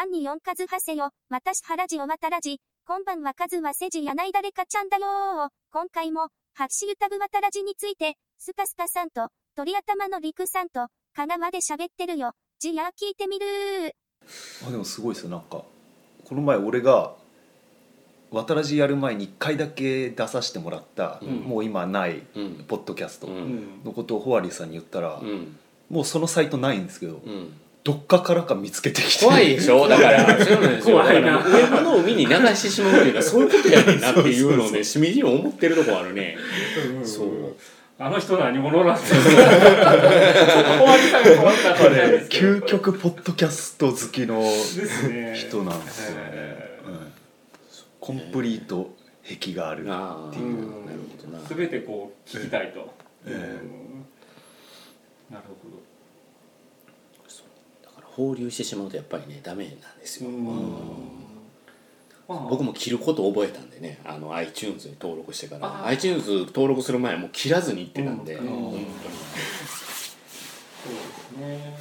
アンニヨンカズハセよ、私原ジオマタラジ、こんばんはカズはセジやない誰かちゃんだよー。今回も、ハッシュタグマタラジについて、スカスカさんと、鳥頭のリクさんと、香川で喋ってるよ。じや聞いてみるー。あでもすごいですよ。なんかこの前俺が渡らじやる前に1回だけ出させてもらった、うん。もう今ないうん。ポッドキャストうん。のことをホワリーさんに言ったら、うん。もうそのサイトないんですけど、うんどっかからか見つけてきて。怖いでしょ？だからそうなんですよ。だか怖いな。らウェブの海に流してしまうっていうのはそういうことやねんなっていうのをねしみじみ思ってるとこあるね。そう。あの人何者なんですか？究極ポッドキャスト好きの人な。んですよね、えうんコンプリート癖があるっていうな。るほどな。全てこう聞きたいと、ええうんなるほどだから放流してしまうとやっぱりねダメなんですよ、僕も切ることを覚えたんでねあの iTunes に登録してから。iTunes 登録する前はもう切らずに行ってたんで、うん。うん。本当にそうですね。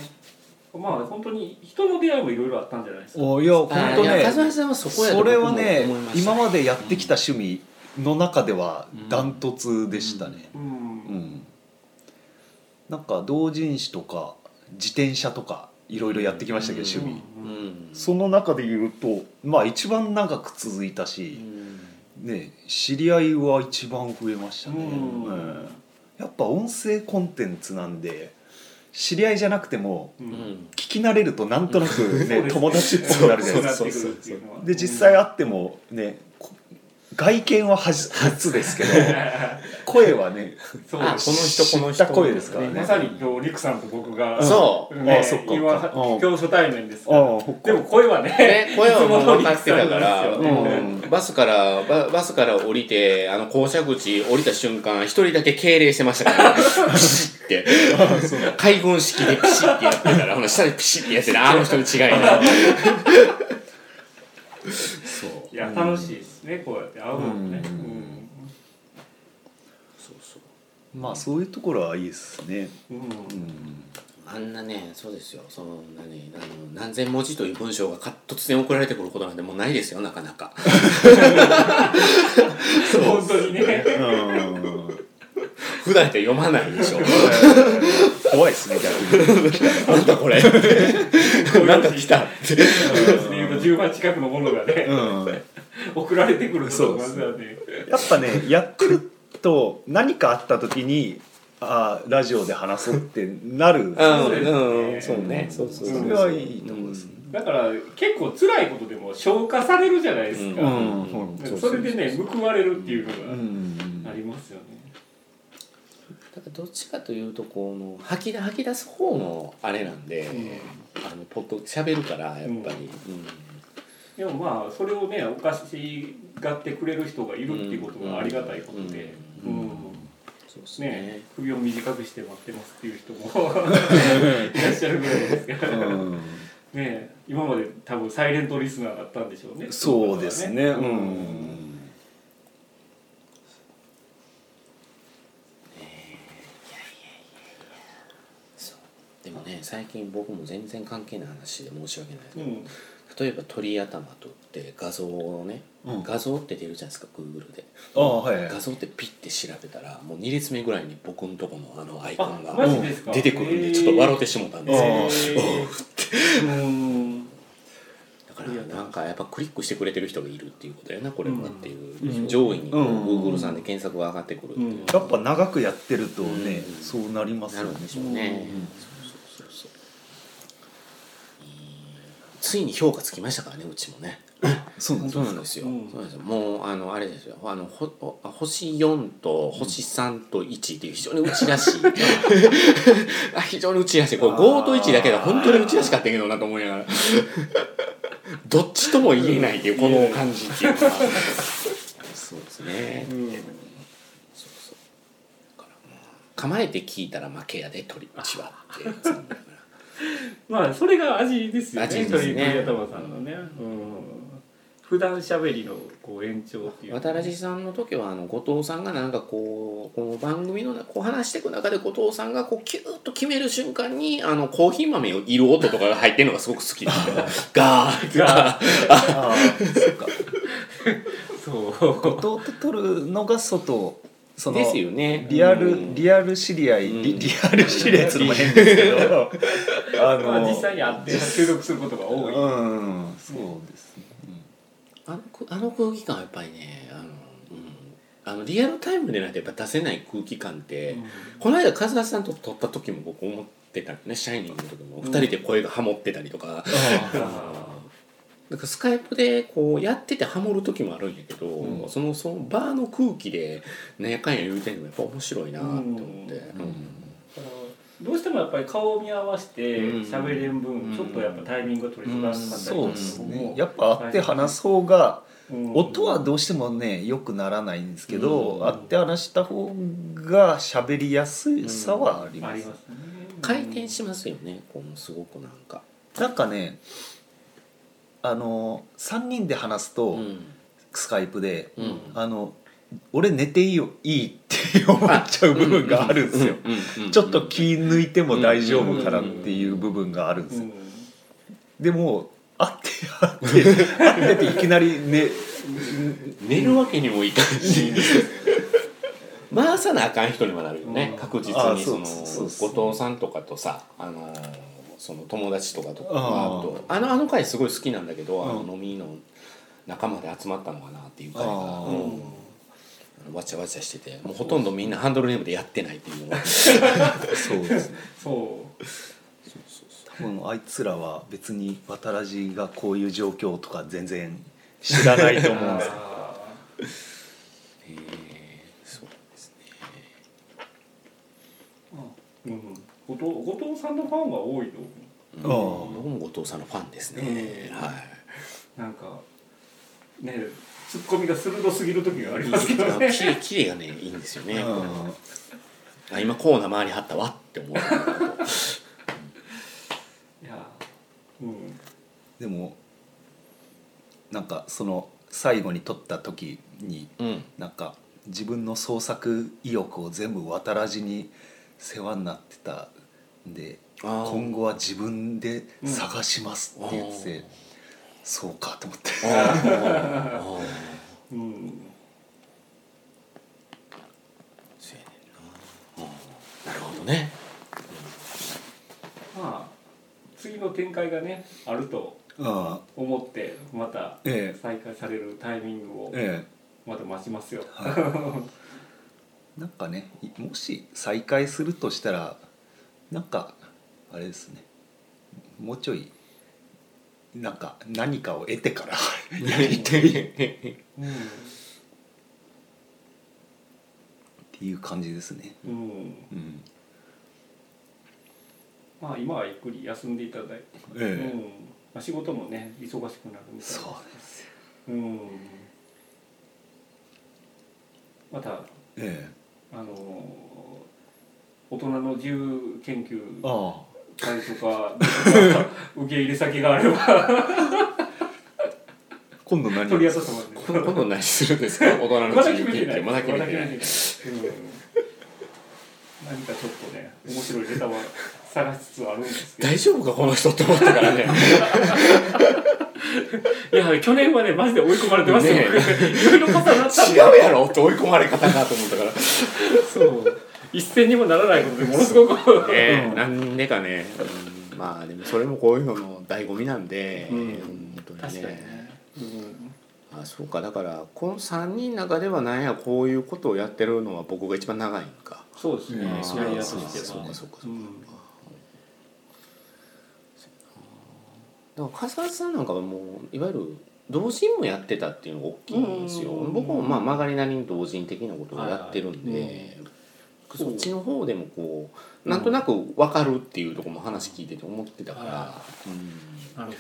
まあ本当に人の出会いもいろいろあったんじゃないですか。おいや本当ね風間さんはそこやとそれはね今までやってきた趣味の中ではダントツでしたね、うん。うん。なんか同人誌とか自転車とかいろいろやってきましたけど、趣味、うん。その中で言うとまあ一番長く続いたうし、ん。ね知り合いは一番増えましたね、うん。うん。やっぱ音声コンテンツなんで知り合いじゃなくても聞き慣れるとなんとなくね 友達っぽくなるじゃないですか。で実際会ってもねこ外見は初初ですけど 声はねそう。あこの人この人。声ですからね。まさに今日リクさんと僕がそうねあそっか。今うん今日初対面ですあか。らでも声はねね、声はもう分かってたから、うん。バスからババスから降りてあの降車口降りた瞬間一人だけ敬礼してましたから、ピシッて。海軍式でピシッてやってたらほな下でピシッてやってた。あの人の違いな そう。いや楽しいですねこうやって会うのもね。うんまあそういうところはいいですね。うん。うん。あんなねそうですよ。その何あの何千文字という文章がか突然送られてくることなんてもうないですよなかなか。本当にね。うん。普段やったら読まないでしょ。怖いですね逆に。なんだこれ。なんか来たって。そうですね。言うと10万近くのものがねうん。送られてくることがまずはね。やっぱねやってると何かあった時にああラジオで話そうってなる。うんそうですね。うんそうね。そうそうそう。それはいいと思います。だから結構辛いことでも消化されるじゃないですか、それでね報われるっていうのうんがありますよね、だからどっちかというとこの吐き出吐き出す方のあれなんで、あのポッド喋るからやっぱり、でもまあそれをねおかしがってくれる人がいるっていうことがありがたいことで、ううん。んそうですね。ね首を短くして待ってますっていう人も いらっしゃるぐらいですから、うん。ね今まで多分サイレントリスナーだったんでしょうね。そうですね。ううん。んそう。でもね最近僕も全然関係ない話で申し訳ないですけど、うん例えば鳥頭とって画像をね、うん。画像って出るじゃないですか Google で。ああはいはい画像ってピッて調べたらもう2列目ぐらいに僕のとこのあのアイコンあがマジですか？出てくるんでちょっと笑ってしもたんですよ、へー。うん。だからなんかやっぱクリックしてくれてる人がいるっていうことやなこれはっていう、うん。上位にこううん。Google さんで検索が上がってくるっていう、うんやっぱ長くやってるとねうん。そうなりますよね。なるんでしょうね、うんそうそうそうそうついに評価つきましたからねうちもね。そうなんですよ、うん。そうなんですよ。もうあのあれですよ。あのほほ星4と星3と1っていう非常にうちらしい あ非常にうちらしいこれ5と1だけが本当にうちらしかったけどなと思いながら。どっちとも言えないっていうこの感じっていうのはそうですね、うん。そう構えて聞いたら負けやで鳥うちはってまあそれが味ですよね味ですね。鳥鳥頭さんのね、うん、普段喋りのこう延長っていう。渡良さんの時はあの後藤さんがなんかこうこの番組のこう話していく中で後藤さんがこうキューッと決める瞬間にあのコーヒー豆をいる音とかが入ってるのがすごく好きで。ガーッがああそうか。そう。後藤と撮るのが外そのですよね。リアル、うん。リアル知り合い、うん。リリアル知り合いっつうのも変ですけどあの、まあ実際に会って収録することが多い、うん。そうですね、あのくあの空気感はやっぱりねあの、うん、あのリアルタイムでないとやっぱ出せない空気感って、この間和田さんと撮った時も僕思ってたね「シャイニング」の時も。うん2人で声がハモってたりとか、あ だからスカイプでこうやっててハモる時もあるんやけど、うん。そのそのバーの空気でなんやかんや言うてんのもやっぱ面白いなって思って、うん。ーだからどうしてもやっぱり顔を見合わせてうん。喋れん分、うんちょっとやっぱタイミングが取りづらかったりそうですね。もやっぱ会って話す方がうん。音はどうしてもねよくならないんですけど、うん。会って話した方が喋りやすさはあります,、ありますね。回転しますよねこうすごくなんか。なんかねあの3人で話すと、うん。スカイプで、うん。あの俺寝ていいよいいって思っちゃう部分があるんですよ、ちょっと気抜いても大丈夫からっていう部分があるんですよ、でも会って会って会ってていきなりね寝るわけにもいかんし回さなあかん人にもなるよね、うん確実あにその後藤さんとかとさあのその友達とかとかあとあのあの回すごい好きなんだけど、あうん。の飲みの仲間で集まったのかなっていう回が、わちゃわちゃしててもうほとんどみんなハンドルネームでやってないっていうのが。そうですね。そう。多分あいつらは別に渡らじがこういう状況とか全然知らないと思うんですえ ーそうですねーうん後藤後藤さんのファンは多いと思う。うん。僕も後藤さんのファンですね、うんはい。なんかねツッコミが鋭すぎる時がありますけどね。キレキレがねいいんですよね、うん。あ今コーナー回りはったわって思う。いやうん。でもなんかその最後に撮った時にうん。なんか自分の創作意欲を全部渡らじに世話になってたんで今後は自分で探しますって言ってて、うんそうかと思って。うん。な。るほどね。まあ次の展開がねあるとあ思ってまたええ。再開されるタイミングをえまた待ちますよ、えなんかねいもし再開するとしたらなんかあれですね。もうちょいなんか何かを得てからやりたいっうていう感じですね。んうん。うん、まあ今はゆっくり休んでいただいて、うん。ええまあ、仕事もね忙しくなるみたいそうなですよ。うん。またえ。あのー大人の自由研究会とか受け入れ先があれば。あ 今度何取り寄せてもらって。この今度何するんですか？大人の自由研究まだ決めてないまうん。何かちょっとね面白いネタは探しつつあるんですけど。大丈夫かこの人って思ったからね。いや去年はねマジで追い込まれてましたよ、ね いろいろ重なった違うやろって追い込まれ方かと思ったから。そう一銭にもならないことでものすごく。ね なんでかね、うん。まあでもそれもこういうのの醍醐味なんで、うん。本当にね。確かにね、うん。あそうか。だからこの3人の中ではなんやこういうことをやってるのは僕が一番長いんか。そうですね、うん。やりやすいですそうかそうかそうか、うん。だから笠原さんなんかはもういわゆる同人もやってたっていうのが大きいんですよ、うん。僕もまあ曲がりなりに同人的なことをやってるんで、そっちの方でもこうなんとなく分かるっていうところも話聞いてて思ってたから、はうん。なるほ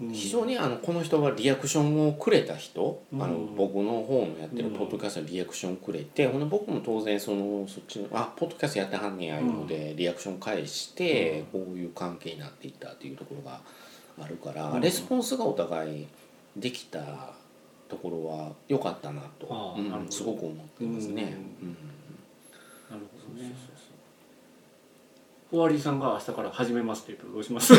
うん。非常にあのこの人はリアクションをくれた人、うん。あの僕の方のやってるポッドキャストにリアクションくれて、ほんで僕も当然そのそっちのあポッドキャストやってはんねやいうので、リアクション返して、こういう関係になっていったっていうところがあるから、うん。レスポンスがお互いできたところは良かったなとすごく思ってますね。うん。うんなるほどね。フォアリーさんが明日から始めますって言ったらどうします？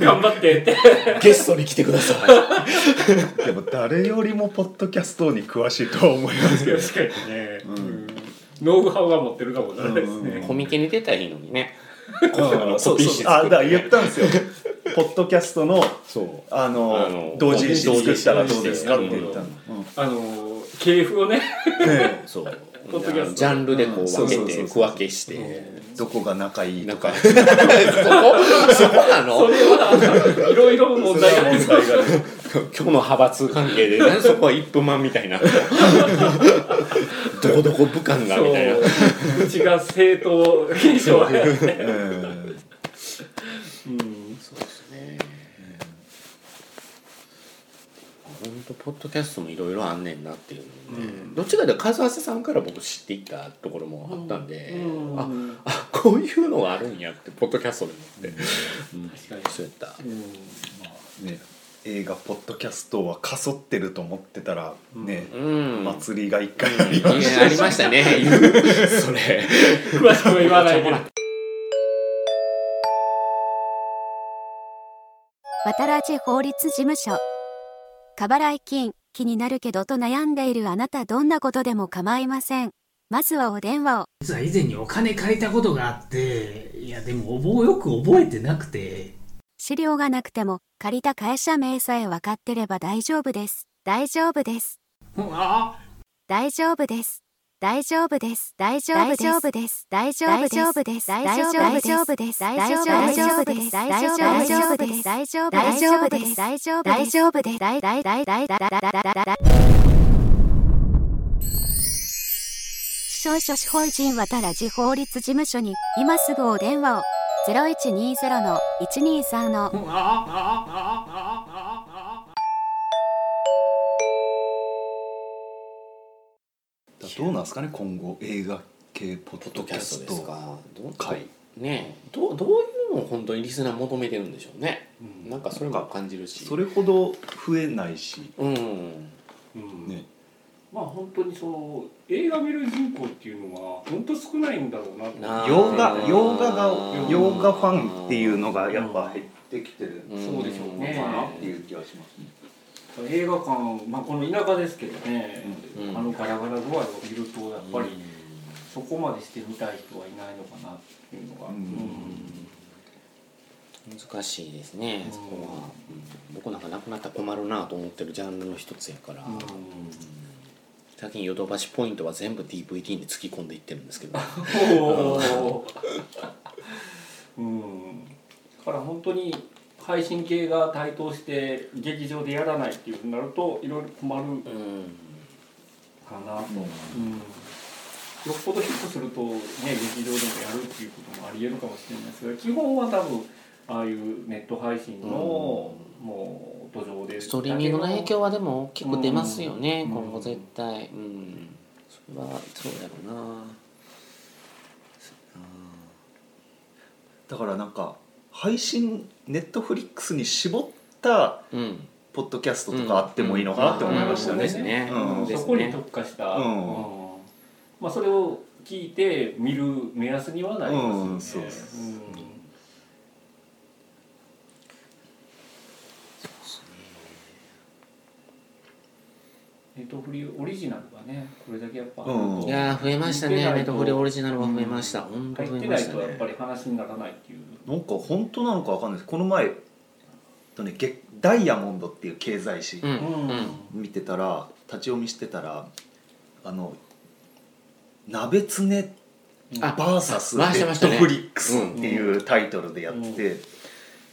頑張ってって。ゲストに来てください。でも誰よりもポッドキャストに詳しいとは思いますけど。確かにね、うん。うん。ノウハウは持ってるかもしれないですね、うん。コミケに出たらいいのにね。うん。そうそう。あだ言ったんですよポッドキャストのそう。あのあの同人誌作ったらどうですかって言ったの、あの系譜をね。そう。ポッドキャスト。ジャンルでこう分けて区分けして。どこが仲いいとか。そこ？そこなの？それはいろいろ問題がある。それは問題がある今日の派閥関係で何そこは一分マンみたいな。どこどこ武漢がみたいな。そう。うちが正当現象はやって、うんうん、そうですねポッドキャストもいろいろあんねんなっていうのね、うん。どっちかというと数瀬さんから僕知っていったところもあったんで、うん。ああこういうのがあるんやってポッドキャストでもって、うん。確かにそうやった。うん。ね映画ポッドキャストはかそってると思ってたらね、うん。祭りが一回ありまいしやありましたねそれ。詳しくは言わないけど渡らじ法律事務所。過払い金、気になるけどと悩んでいるあなたどんなことでも構いません。まずはお電話を。実は以前にお金借りたことがあって、いやでも覚えよく覚えてなくて、資料がなくても借りた会社名さえ分かってれば大丈夫です。大丈夫です。大丈夫です。大丈夫です。大丈夫です。大丈夫です。大丈夫です。大丈夫です。大丈夫です。大丈夫です。大丈夫です。大丈夫です。大丈夫です。大丈夫です。大丈夫です。大丈夫です。大大大大大大大大大少々司法人渡らじ法律事務所に今す。ぐお電話を0120-123のどうなんですかね今後映画系ポッドキャスト。トですか？どう回ねえどうどういうのを本当にリスナー求めてるんでしょうね、うん。なんかそれも感じるし。それほど増えないし。うん。うん。ねまあ本当にその映画見る人口っていうのは本当少ないんだろうな洋画洋画がうん。洋画ファンっていうのがやっぱ減ってきてる。そうでしょうかなっていう気がしますね映画館、まあ、この田舎ですけどね、うん。あのガラガラ具合を見るとやっぱりそこまでして見たい人はいないのかなっていうのが、うん。難しいですね、うん。そこは、うん。僕なんかなくなったら困るなと思ってるジャンルの一つやから、うん。最近ヨドバシポイントは全部 DVD に突き込んでいってるんですけど。うん。だから本当に配信系が台頭して劇場でやらないっていうふうになるといろいろ困るうんかなと、うん。よっぽどヒットするとね劇場でもやるっていうこともありえるかもしれないですが基本は多分ああいうネット配信の、もう土壌でストリーミングの影響はでも大きく出ますよね、うん。今後絶対。うん。それはそうやろうな。だからなんか配信ネットフリックスに絞ったうん。ポッドキャストとかあってもいいのかなって思いましたね。うん。そこに特化した、うん。まあ、それを聞いて見る目安にはなりますよね。うん。そううネットフリオリジナルがねこれだけやっぱ、うん。いやー増えましたね。ネットフリオリジナルは増えました、本当増えましたね。ないとやっぱり話にならないっていう。なんか本当なのかわかんないです。この前とねゲダイヤモンドっていう経済誌うん。うん見てたら立ち読みしてたらあの鍋つねあバーサスネットフリックスっていうタイトルでやって、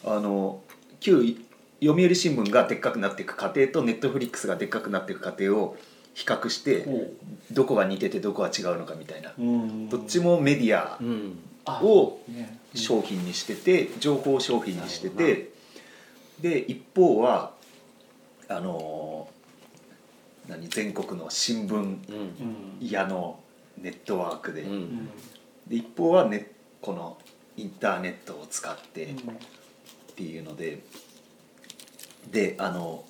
あの旧読売新聞がでっかくなっていく過程とネットフリックスがでっかくなっていく過程を比較してこどこが似ててどこが違うのかみたいな。どっちもメディアをね。商品にしてて情報商品にしててで一方はあの何全国の新聞屋のネットワークで,、で一方はねこのインターネットを使って、っていうのでであの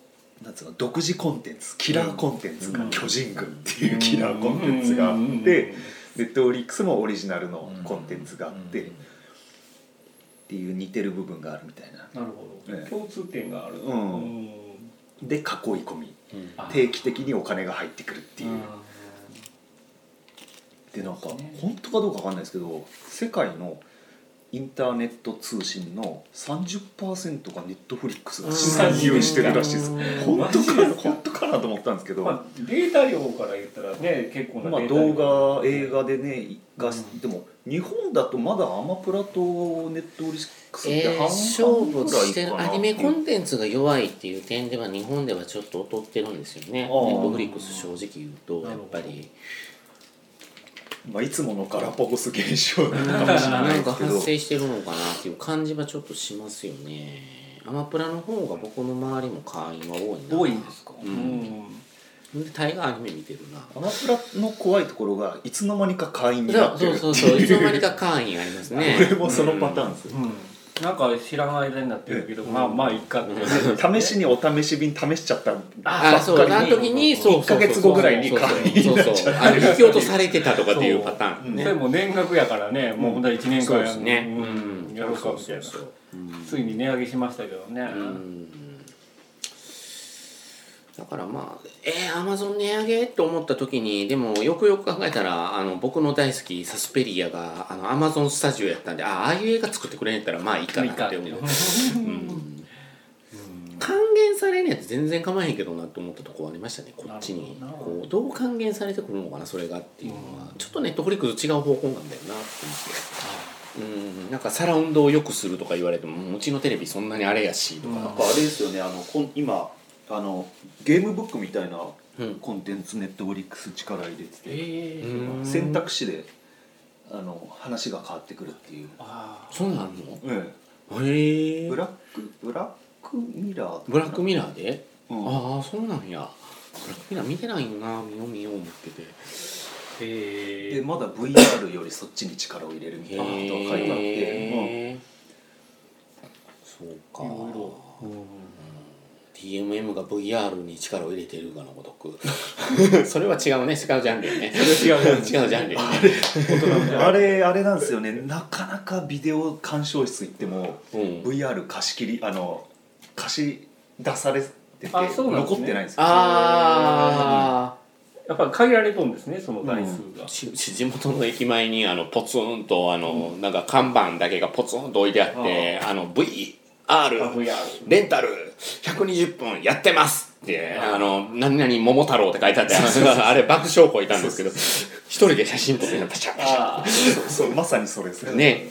なんつうの独自コンテンツキラーコンテンツがうん。巨人軍っていうキラーコンテンツがあってネットフリックスもオリジナルのコンテンツがあってっていう似てる部分があるみたいな。なるほど、ええ。共通点がある。うん。で囲い込み。定期的にお金が入ってくるっていう。でなんか本当かどうかわかんないですけど世界のインターネット通信の30%がネットフリックスが資産有してるらしいです。うん本当かな本当かなと思ったんですけど、まあ、データ量から言ったらね結構なまあ、動画映画でねが、うんでも日本だとまだアマプラとネットフリックスってえー、半勝々負ぐらいしてかなるアニメコンテンツが弱いっていう点では日本ではちょっと劣ってるんですよね。ネットフリックス正直言うとやっぱりまあ、いつものガラパゴス現象なのかもしれなないんかですけど。発生してるのかなっていう感じはちょっとしますよね。アマプラの方が僕の周りも会員は多いな。多いんですか？うん。で大概アニメ見てるな。アマプラの怖いところがいつの間にか会員にそうなってるそうそうそういつの間にか会員ありますね。俺もそのパターンですよ、うんなんか知らない間になってるけど、まあまあいいかって試しにお試し便試しちゃったああそうあの時にそうそうそう1ヶ月後ぐらいにそうそうそうそう。あの引き落とされてたとかっていうパターン。ね。それも年額やからね、もう本当は1年間そうですね。ううん。んやろうかみたいなそうそうそう。ついに値上げしましたけどね、うんだからまあえー、アマゾン値上げって思った時にでもよくよく考えたらあの僕の大好きサスペリアがあのアマゾンスタジオやったんであああいう映画作ってくれんやったらまあいいかなって思う、う。ん、還元されんやつ全然構えへんけどなと思ったところありましたねこっちに。こうどう還元されてくるのかなそれがっていうのは、ちょっとネットフリックス違う方向なんだよなって思って。うん、なんかサラウンドを良くするとか言われてもうちのテレビそんなにあれやしとか、なんかあれですよねあの今あのゲームブックみたいなうん。コンテンツネットフリックス力入れてて、えうん。選択肢であの話が変わってくるっていう、あそうなんの？えへえブラックブラックミラーブラックミラーで、うん。ああそうなんや。ブラックミラー見てないよな見よう見よう思ってて。へえでまだ VR よりそっちに力を入れるみたいなことが書いてあって、そうか。いろいろ DMM が VR に力を入れているかのごとく。それは違うね。違うジャンルよね。それは違う違うジャンルよね。うんあれあれなんですよね。なかなかビデオ鑑賞室行ってもうん。VR 貸し切りあの貸し出されててあそうなんですね。残ってないんですよ。あやっぱり限られとんですねその台数が。あ、ちち地元の駅前にあのポツンとあの、なんか看板だけがポツンと置いてあってあの VR あ VR レンタル120分やってます。ってあの何々桃太郎って書いてあってあれ爆笑こいたんですけど一人で写真撮ってパシャパシャ。ああそうまさにそれですね。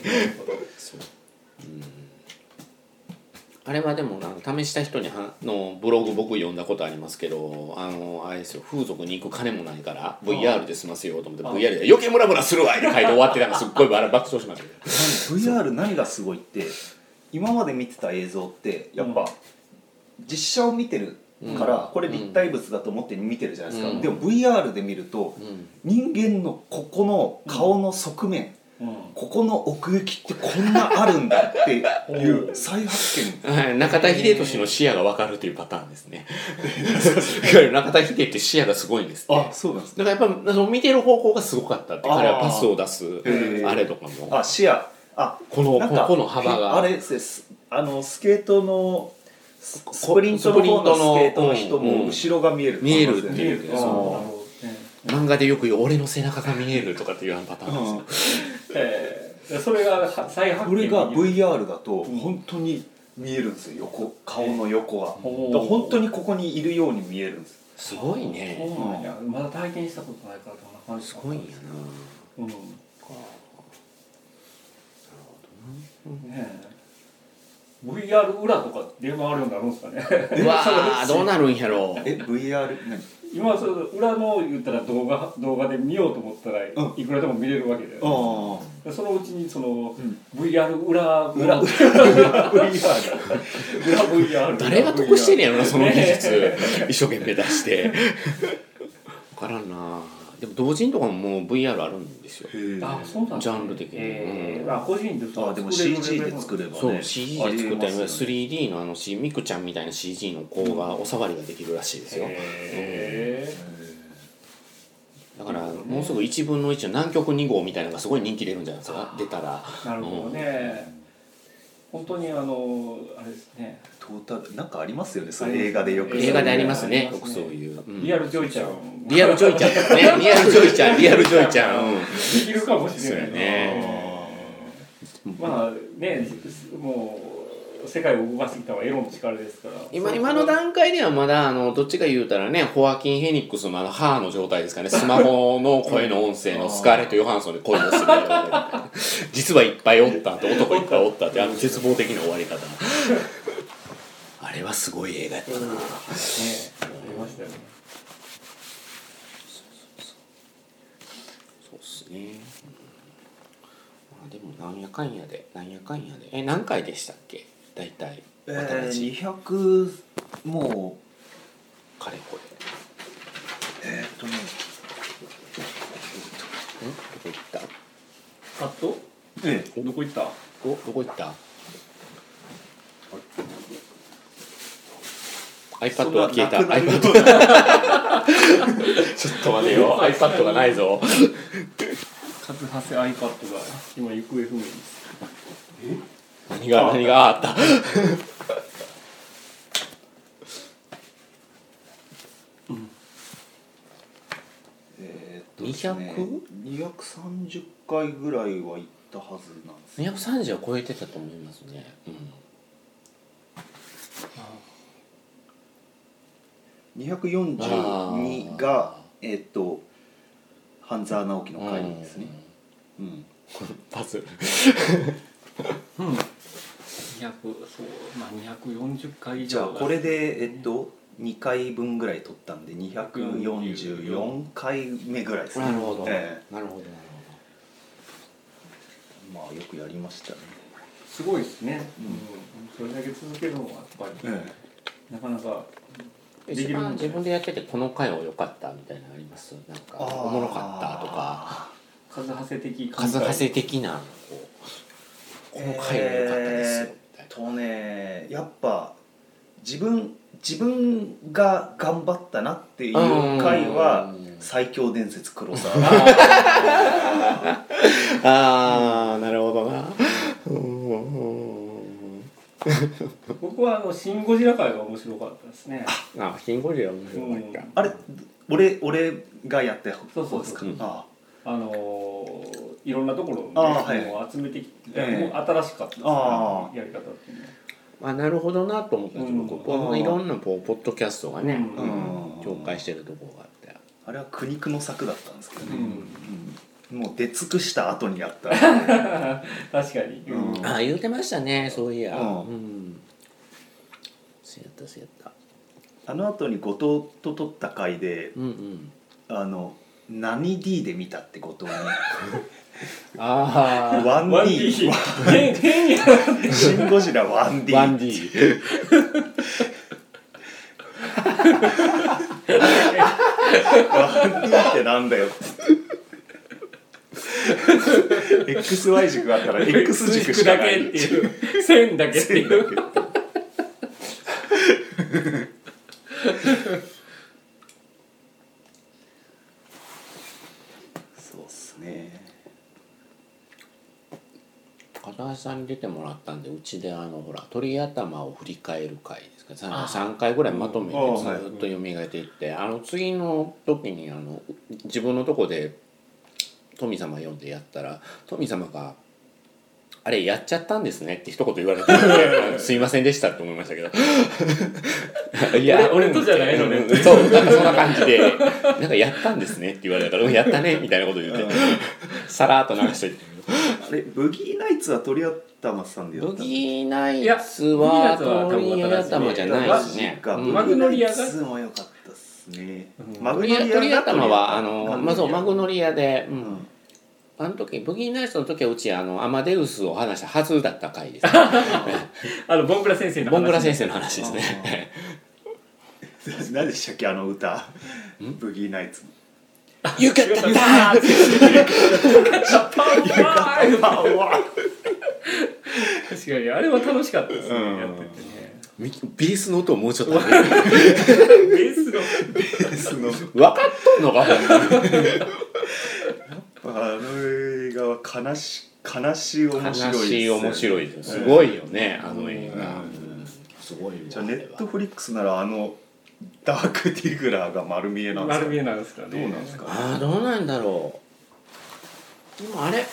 あれはでもなんか試した人にはのブログ僕読んだことありますけどあのあれですよ風俗に行く金もないから VR で済ますよと思って VR で「余計ムラムラするわ!」って書いて終わってなんかすっごい笑爆笑しましたけど。VR 何がすごいって今まで見てた映像ってやっぱ実写を見てるからこれ立体物だと思って見てるじゃないですか、うん。でも VR で見るとうん。人間のここの顔の側面、うん。ここの奥行きってこんなあるんだっていう再発見。はい。中田秀俊の視野が分かるというパターンですね。いわゆる中田秀って視野がすごいんですって。あそうなんですだからやっぱ見てる方向がすごかったって彼はパスを出すあれとかも。あ視野あこのなんかここの幅が。あれですあのスケートのススプリントの方のスケートの人も後ろが見える。見えるっていう。ね漫画でよく言う俺の背中が見えるとかっていうパターンですよ。えーそれがは再発見これがで VR だとうん。本当に見えるんですよ横。顔の横がだかおー。ら本当にここにいるように見えるんですすごいそうねなんや。まだ体験したことないからどんな感じすごいんやうんなねえ。VR 裏とか電話あるようになるんですかね。うわーどうなるんやろう。え VR 何？今その裏の言ったら動画動画で見ようと思ったらうん。いくらでも見れるわけで、あでそのうちにその、ん。VR 裏裏。裏。VR 裏 VR 誰が得してんねやろなその技術。ね一生懸命出して。分からんなでも同人とかももう VR あるんですよ。あそうなんジャンル的に。えうんーあ個人であでも作れる CG で作ればね。そう CG で作ったりね 3D のあの C ミクちゃんみたいな CG の子がお触りができるらしいですよ。へだからもうすぐ1分の1の南極2号みたいなのがすごい人気出るんじゃないですか。出たら。ーなるほどね。本当にあのあれですねトータルなんかありますよねそれ映画でよく。映画でありますね。よくそういう、うん。リアルジョイちゃん。リアルジョイちゃんですね。リアルジョイちゃんリアルジョイちゃん、うん。できるかもしれないね。まあねもう世界を動かしてきたのはエロの力ですから。今今の段階ではまだあのどっちか言うたらねホアキン・ヘニックスのあの歯の状態ですかね。スマホの声の音声のスカーレット・ヨハンソンで声をする 実はいっぱいおったって男いっぱいおったってあの絶望的な終わり方あれはすごい映画やったな、ねありましたよね。そうっすね、うんまあ、でもなんやかんやでなんやかんやで。え何回でしたっけ？大体え私ー、200もう。かれこれ。えーっとね。んどこ行った？カット？えどこ行った？おどこ行った？iPad は消えた。ちょっと待てよ。iPad がないぞ。カツハセ iPad が今行方不明です。何が何があった？えーっとですね。200? 230回ぐらいは行ったはずなんですよ。230は超えてたと思いますね、うん242がえー。っと半沢直樹の回ですね。うん。パズルうん。200そうまあ240回以上じゃあこれでえっと2回分ぐらい取ったんで244回目ぐらいですね。なるほど、えなるほどなるえまあよくやりましたね。すごいですね、うん、それだけ続けるのはやっぱり、え。なかなか一番自分でやっててこの回は良かったみたいなのあります？なんかおもろかったとか。カズハセ的数はせ的なこうこの回は良かったですよみたいな。とねやっぱ自分自分が頑張ったなっていう回はうん最強伝説黒沢。ああなるほどな。うん僕はあの「シン・ゴジラ」回が面白かったですね。あシンゴジラ面白かった、あれ俺俺がやったそうそう方ですか。うん。ああのーいろんなところを集めてきて、新しかったですね。やり方っていうのは。あなるほどなと思ったんですうん。僕このいろんなポッドキャストがね、うん。うん。紹介してるところがあって。あれは苦肉の策だったんですけどね、うん。うんもう出尽くした後にやった 確かに、うん。ああ言うてましたねそういや。うん。うん。そうやったそうやった。あの後に後藤と撮った回でうんうん。あの何 D で見たって後藤にあ 1D 1D 変変やシン・ゴジラ 1D あ 1D 1D ってなんだよ。って XY 軸があったら X 軸しかだない。けっていう。線だけっていう。そうっすね。片橋さんに出てもらったんでうちであのほら鳥頭を振り返る回ですか。あ3回ぐらいまとめてうん。ずっと読みがいていってあの次の時にあの自分のとこで富様読んでやったら富様が「あれやっちゃったんですね」って一言言われて「すいませんでした」って思いましたけど。いや俺俺とじゃないのね。うんそうなんかそんな感じで「なんかやったんですね」って言われたからうん「やったね」みたいなこと言って さらっと流しといて。あれブギーナイツは鳥頭さんでやったブギーナイツはブギーナイツは多分鳥頭じゃないですね。マグノリアが？も良かったっすね、うん。マグノ鳥鳥リアが頭はあのまあそうマグノリアで、ううんんあの時ブギーナイツの時はうちあのアマデウスを話したはずだった回です、ね。あのボンクラ先生の話ボングラ先生の話ですね。何でしたっけあの歌。ブギーナイツ「You got the よ time!」かった確かにあれは楽しかったですね、うん。やっててね。みベースの音をもうちょっと上げるベースの。分かっとんのかあの映画は悲し悲しい面白いですよね。悲しい面白いです。すごいよねあの映画、うん。すごいわじゃあネットフリックスならあのダークディグラーが丸見えなんですか？丸見えなんですかね。どうなんですか？ああどうなんだろう。でもあれやっ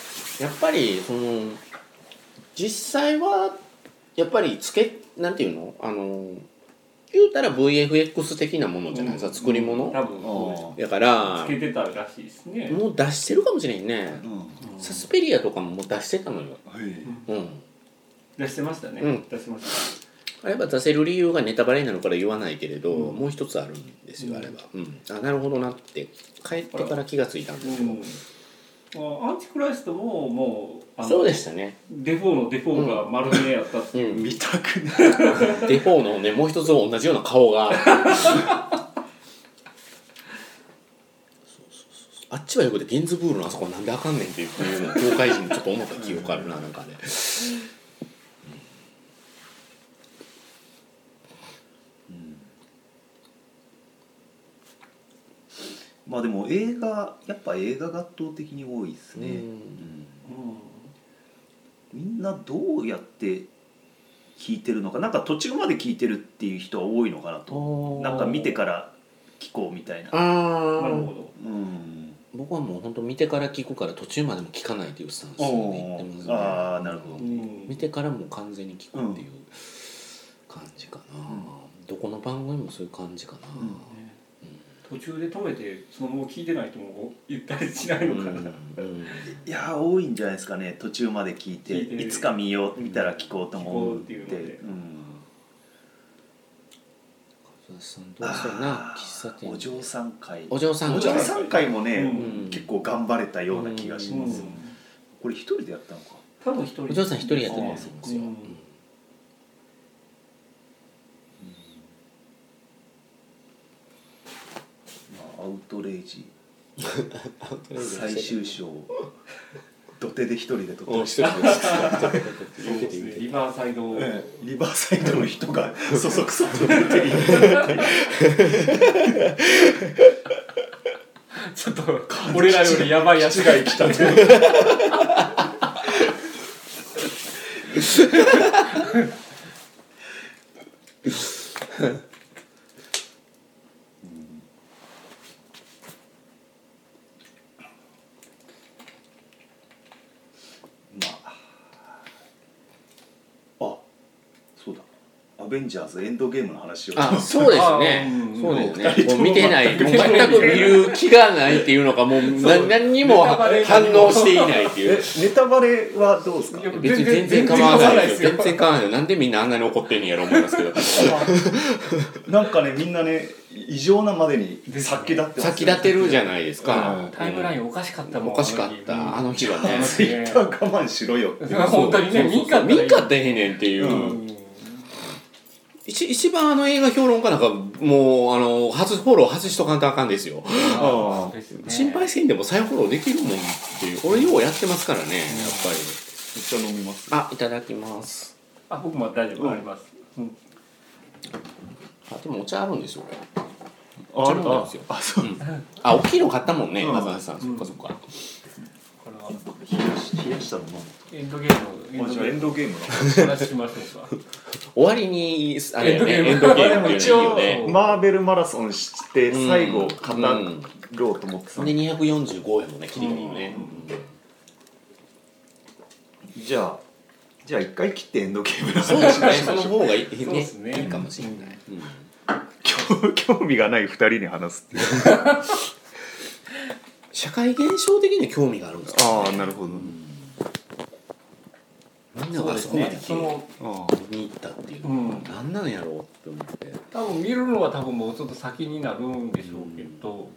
ぱりその実際はやっぱりつけなんていうの？あの言うたら VFX 的なものじゃない？ですか、作り物、多分だから。つけてたらしいですね。もう出してるかもしれんね、うん。サスペリアとかももう出してたのよ。はい。うん。出してましたね、うん。出してました。あれは出せる理由がネタバレになるから言わないけれど、うん。もう一つあるんですよ、うんあれは、うん、あなるほどなって。帰ってから気がついたんですけど、うん、あアンチクライストももうそうでしたね、デフォーのデフォーが丸見えやったっていう、うん、見たくない。デフォーのねもう一つ同じような顔が。そうそうそうあっちはよくでゲンズブールのあそこはなんであかんねんっていういうのを東海人にちょっと思った記憶あるななんかねまあでも映画やっぱ映画が圧倒的に多いですね、うん。うん。みんなどうやって聞いてるのか。なんか途中まで聞いてるっていう人は多いのかなと。なんか見てから聞こうみたいな。ああなるほど。うん。僕はもう本当見てから聞くから途中までも聞かないっていうスタンスで言ってますね。ああなるほど、うん。見てからもう完全に聞くっていう感じかな、どこの番組もそういう感じかな、途中で止めてそのまま聞いてない人も言ったりしないのかな、うん。うんいやー多いんじゃないですかね途中まで聞いて聞いて。るいつか見よう見たら聞こうと思うって。聞こうってお嬢さん会。お嬢さん会。もね、うん。結構頑張れたような気がしうん。ます、これ一人でやったのか。多分一人。お嬢さん一人やってるんですよ、うんまあアウトレイジ。最終章。土手で一人で撮っておまリバーサイド、ええリバーサイドの人が そそくさと出ていちょっと俺らよりやばいやつがが来たね まああそうだアベンジャーズエンドゲームの話を。あそうですね。あうん。そうですね。もも。う見てない全く見る気がないっていうのかもうな何にもネタバレ。反応していないっていう。えネタバレはどうですか？別に全然構わないですよ。全全然然構わないよなんでみんなあんなに怒ってんねやろ思いますけど。なんかねみんなね異常なまでに先立ってますよ先立てるじゃないですか。うん。タイムラインおかしかったもんおかしかった。あの日。はね。うんツイッター我慢しろよって。う ん本当にねそうそう見んかったらいい。見んかったらええねんっていう、うん一一番あの映画評論家なんかもうあの初フォロー外しとかんとあかんですよ。ああですね心配せんでも再フォローできるもんっていう。俺ようやってますからねやっぱり。めっちゃ飲みます？あいただきます。あ僕も大丈夫。あります、うん。あでもお茶あるんですよこれあちゃ飲んでますよ。あそう。あ大きいの買ったもんねうん。さん。そっかそっか冷やし冷やしたの飲エンドゲームむあじゃあエンドゲームお話ししましょうか。終わりにあれよねエエンドゲンドゲーーム。ムっていうのいいよねなマーベルマラソンしてうん最後語ろうと思ってたので245円もね切りがいいよね。じゃあじゃあ一回切ってエンドゲームのそうですね。そ話しましょうの方がいいそうねですね。いいかもしれない。うん。興興味がない二人に話すっていう社会現象的に興味があるんですか？ああなるほど。みんながあそこまでそのあ見に行ったっていううん。何なんやろうって思って。多分見るのは多分もうちょっと先になるんでしょうけど、